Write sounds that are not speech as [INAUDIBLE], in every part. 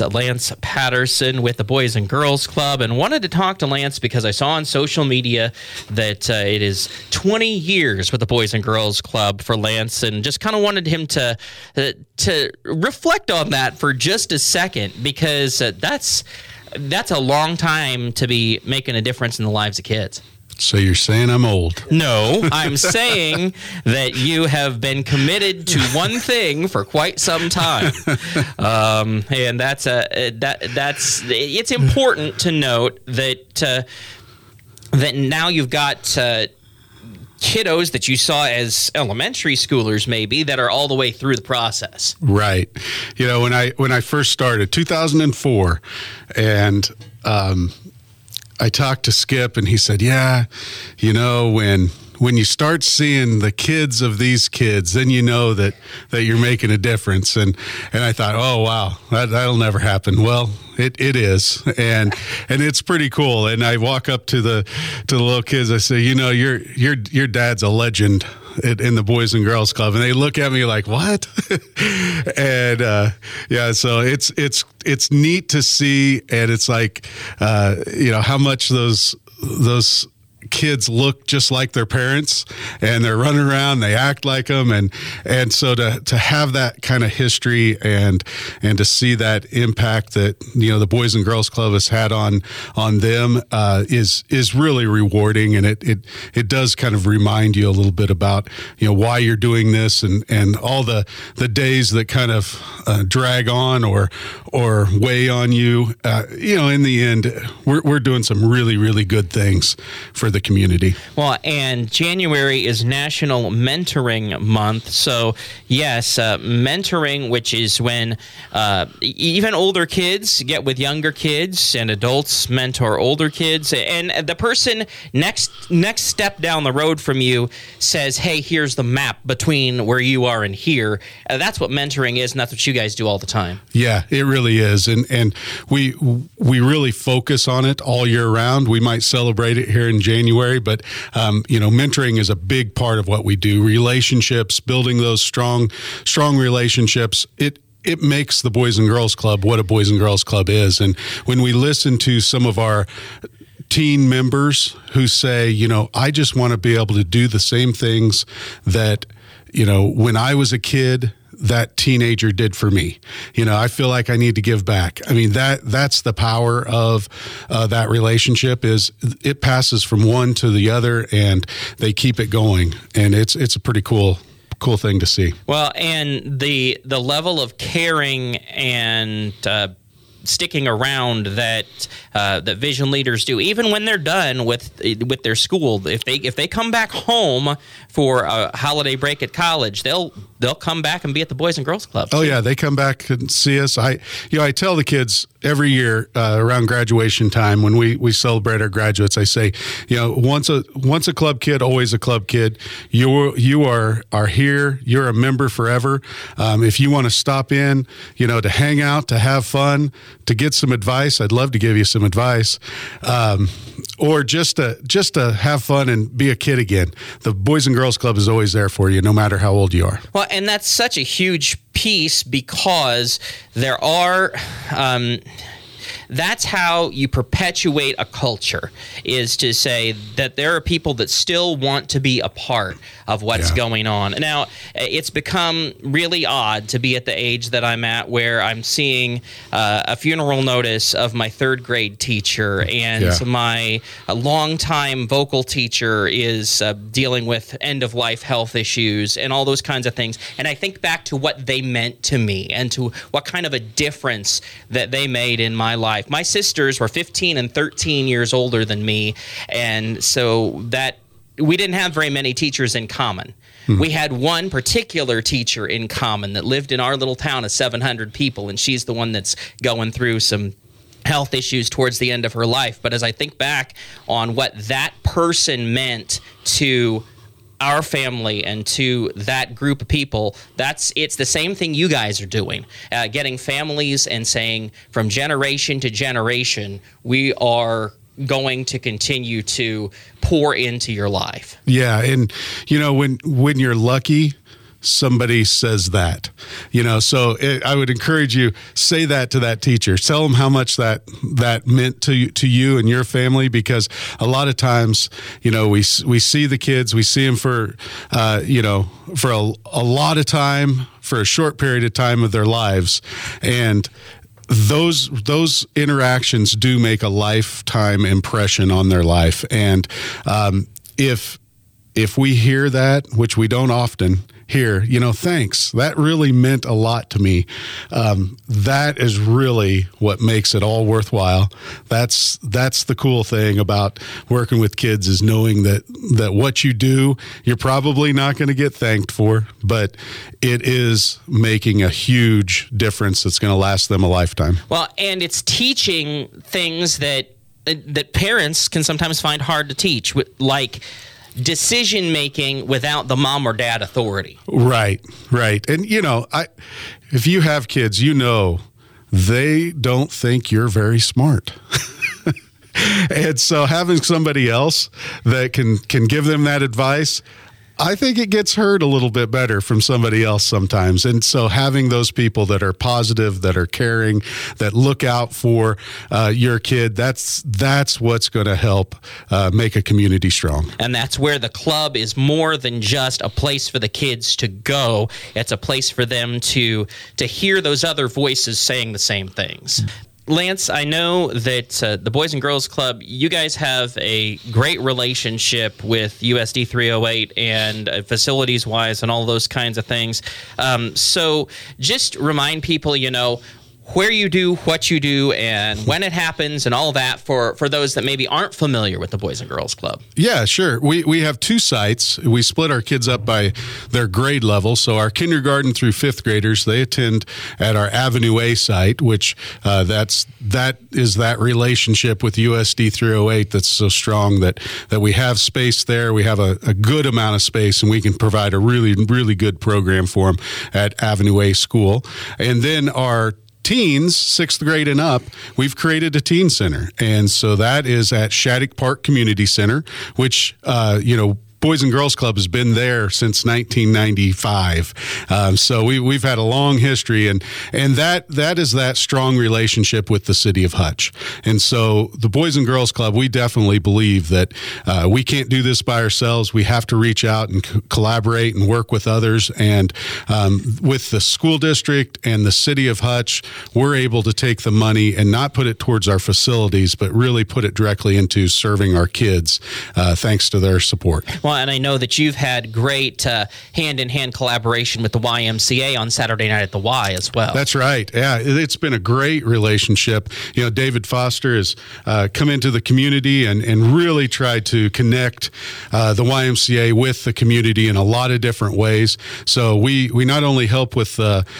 Lance Patterson with the Boys and Girls Club and wanted to talk to Lance because I saw on social media that uh, it is 20 years with the Boys and Girls Club for Lance and just kind of wanted him to uh, to reflect on that for just a second because uh, that's that's a long time to be making a difference in the lives of kids. So you're saying I'm old? No, I'm saying that you have been committed to one thing for quite some time, um, and that's a that that's it's important to note that uh, that now you've got. Uh, kiddos that you saw as elementary schoolers maybe that are all the way through the process right you know when i when i first started 2004 and um, I talked to Skip and he said, "Yeah, you know when when you start seeing the kids of these kids, then you know that that you're making a difference." And and I thought, "Oh wow, that that'll never happen." Well, it, it is, and and it's pretty cool. And I walk up to the to the little kids. I say, "You know, your your your dad's a legend." In the Boys and Girls Club, and they look at me like, "What?" [LAUGHS] and uh, yeah, so it's it's it's neat to see, and it's like uh, you know how much those those kids look just like their parents and they're running around they act like them and and so to to have that kind of history and and to see that impact that you know the boys and girls club has had on on them uh, is is really rewarding and it it it does kind of remind you a little bit about you know why you're doing this and and all the the days that kind of uh, drag on or or weigh on you. Uh, you know in the end we're, we're doing some really really good things for the community. Well, and January is National Mentoring Month. So, yes, uh, mentoring, which is when uh, even older kids get with younger kids and adults mentor older kids. And the person next next step down the road from you says, hey, here's the map between where you are and here. Uh, that's what mentoring is, and that's what you guys do all the time. Yeah, it really is. And, and we, we really focus on it all year round. We might celebrate it here in January January, but um, you know, mentoring is a big part of what we do. Relationships, building those strong, strong relationships. It it makes the Boys and Girls Club what a Boys and Girls Club is. And when we listen to some of our teen members who say, you know, I just want to be able to do the same things that, you know, when I was a kid, that teenager did for me. You know, I feel like I need to give back. I mean that that's the power of uh, that relationship is it passes from one to the other and they keep it going and it's it's a pretty cool cool thing to see. Well, and the the level of caring and uh, sticking around that uh, that vision leaders do, even when they're done with with their school. If they if they come back home for a holiday break at college, they'll they'll come back and be at the Boys and Girls Club. Oh yeah, they come back and see us. I you know I tell the kids every year uh, around graduation time when we we celebrate our graduates. I say, you know, once a once a club kid, always a club kid. You you are are here. You're a member forever. Um, if you want to stop in, you know, to hang out, to have fun, to get some advice, I'd love to give you some advice. Um, or just to just to have fun and be a kid again. The Boys and Girls Club is always there for you, no matter how old you are. Well, and that's such a huge piece because there are. Um, that's how you perpetuate a culture is to say that there are people that still want to be a part of what's yeah. going on. Now, it's become really odd to be at the age that I'm at where I'm seeing uh, a funeral notice of my third grade teacher and yeah. my longtime vocal teacher is uh, dealing with end of life health issues and all those kinds of things. And I think back to what they meant to me and to what kind of a difference that they made in my life. My sisters were 15 and 13 years older than me. And so that we didn't have very many teachers in common. Hmm. We had one particular teacher in common that lived in our little town of 700 people, and she's the one that's going through some health issues towards the end of her life. But as I think back on what that person meant to our family and to that group of people that's it's the same thing you guys are doing uh, getting families and saying from generation to generation we are going to continue to pour into your life. Yeah, and you know when when you're lucky somebody says that you know? So it, i would encourage you say that to that teacher. Tell them how much that that meant to you, to you and your family because a lot of times you know we we see the kids we see them for uh, you know for a, a lot of time for a short period of time of their lives. And those those interactions do make a lifetime impression on their life. And um, if if we hear that which we don't often here, you know, thanks. That really meant a lot to me. Um, that is really what makes it all worthwhile. That's that's the cool thing about working with kids is knowing that that what you do, you're probably not going to get thanked for, but it is making a huge difference that's going to last them a lifetime. Well, and it's teaching things that that parents can sometimes find hard to teach, like decision making without the mom or dad authority. Right, right. And you know, I if you have kids, you know they don't think you're very smart. [LAUGHS] and so having somebody else that can can give them that advice I think it gets heard a little bit better from somebody else sometimes. And so having those people that are positive, that are caring, that look out for uh, your kid, that's that's what's going to help uh, make a community strong. And that's where the club is more than just a place for the kids to go. It's a place for them to to hear those other voices saying the same things. Lance, I know that uh, the Boys and Girls Club, you guys have a great relationship with USD 308 and uh, facilities wise and all those kinds of things. Um, so just remind people, you know, where you do what you do and when it happens and all that for for those that maybe aren't familiar with the boys and girls club. Yeah sure. We we have two sites. We split our kids up by their grade level. So our kindergarten through fifth graders they attend at our avenue a site which uh, that's that is that relationship with usd 308 that's so strong that that we have space there. We have a, a good amount of space and we can provide a really really good program for them at avenue a school. And then our teens, sixth grade and up, we've created a teen center. And so that is at Shattuck Park Community Center, which, uh, you know, Boys and Girls Club has been there since 1995. Um, so we, we've had a long history, and and that that is that strong relationship with the city of Hutch. And so the Boys and Girls Club, we definitely believe that uh, we can't do this by ourselves. We have to reach out and co- collaborate and work with others. And um, with the school district and the city of Hutch, we're able to take the money and not put it towards our facilities, but really put it directly into serving our kids, uh, thanks to their support. Well, and I know that you've had great hand in hand collaboration with the YMCA on Saturday night at the Y as well. That's right. Yeah, it's been a great relationship. You know, David Foster has uh, come into the community and, and really tried to connect uh, the YMCA with the community in a lot of different ways. So we, we not only help with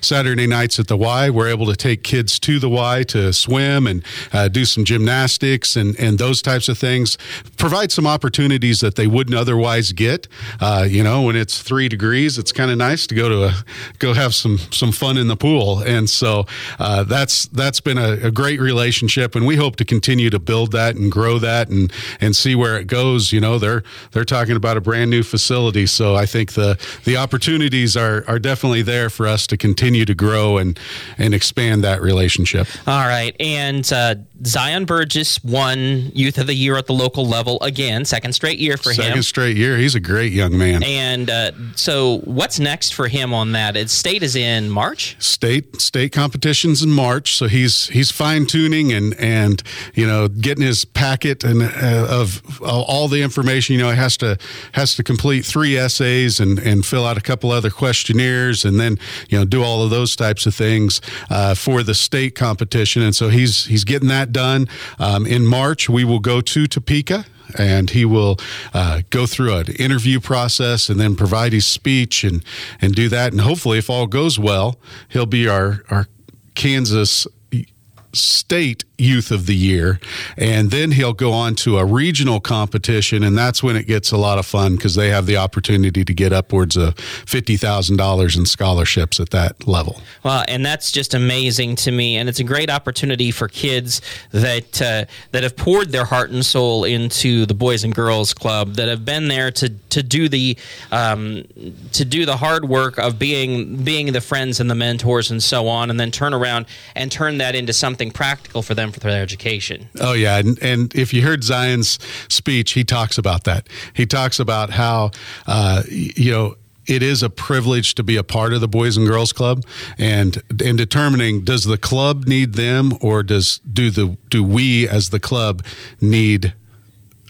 Saturday nights at the Y, we're able to take kids to the Y to swim and uh, do some gymnastics and, and those types of things, provide some opportunities that they wouldn't otherwise guys get. Uh, you know, when it's three degrees, it's kind of nice to go to a go have some some fun in the pool, and so uh, that's that's been a, a, great relationship, and we hope to continue to build that and grow that and and see where it goes. You know, they're they're talking about a brand new facility, so I think the the opportunities are are definitely there for us to continue to grow and and expand that relationship. All right, and uh, Zion Burgess won Youth of the Year at the local level again, second straight year for second him. Second straight year. He's a great young man. And uh, so, what's next for him on that? It, state is in March. State state competitions in March. So he's he's fine tuning and and you know getting his packet and uh, of all the information. You know, he has to has to complete three essays and and fill out a couple other questionnaires and then you know do all of those types of things uh, for the state competition. And so he's he's getting that that done. Um, in March, we will go to Topeka and he will uh, go through an interview process and then provide his speech and and do that. And hopefully, if all goes well, he'll be our our Kansas state youth of the year. And then he'll go on to a regional competition and that's when it gets a lot of fun because they have the opportunity to get upwards of $50000 in scholarships at that level. Well and that's just amazing to me and it's a great opportunity for kids that uh, that have poured their heart and soul into the boys and girls club that have been there to to do the um, to do the hard work of being being the friends and the mentors and so on and then turn around and turn that into something practical for them for their education. Oh yeah, and, and if you heard Zion's speech, he talks about that. He talks about how uh, you know it is a privilege to be a part of the Boys and Girls Club, and in determining does the club need them or does do the do we as the club need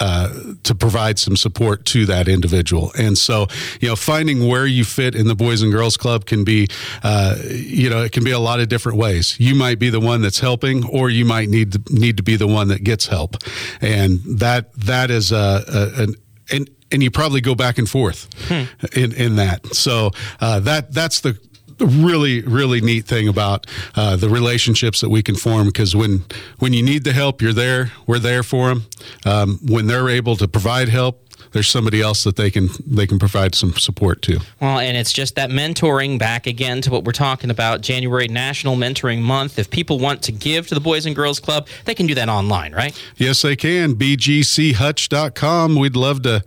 uh, to provide some support to that individual. And so, you know, finding where you fit in the Boys and Girls Club can be, uh, you know, it can be a lot of different ways. You might be the one that's helping, or you might need to, need to be the one that gets help, and that that is a, a an and and you probably go back and forth hmm. in in that. So uh, that that's really really neat thing about uh, the relationships that we can form because when when you need the help you're there we're there for them um, when they're able to provide help there's somebody else that they can they can provide some support to. Well, and it's just that mentoring back again to what we're talking about January National Mentoring Month. If people want to give to the Boys and Girls Club, they can do that online, right? Yes, they can. bgchutch.com. We'd love to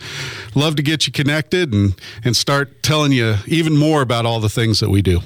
love to get you connected and and start telling you even more about all the things that we do.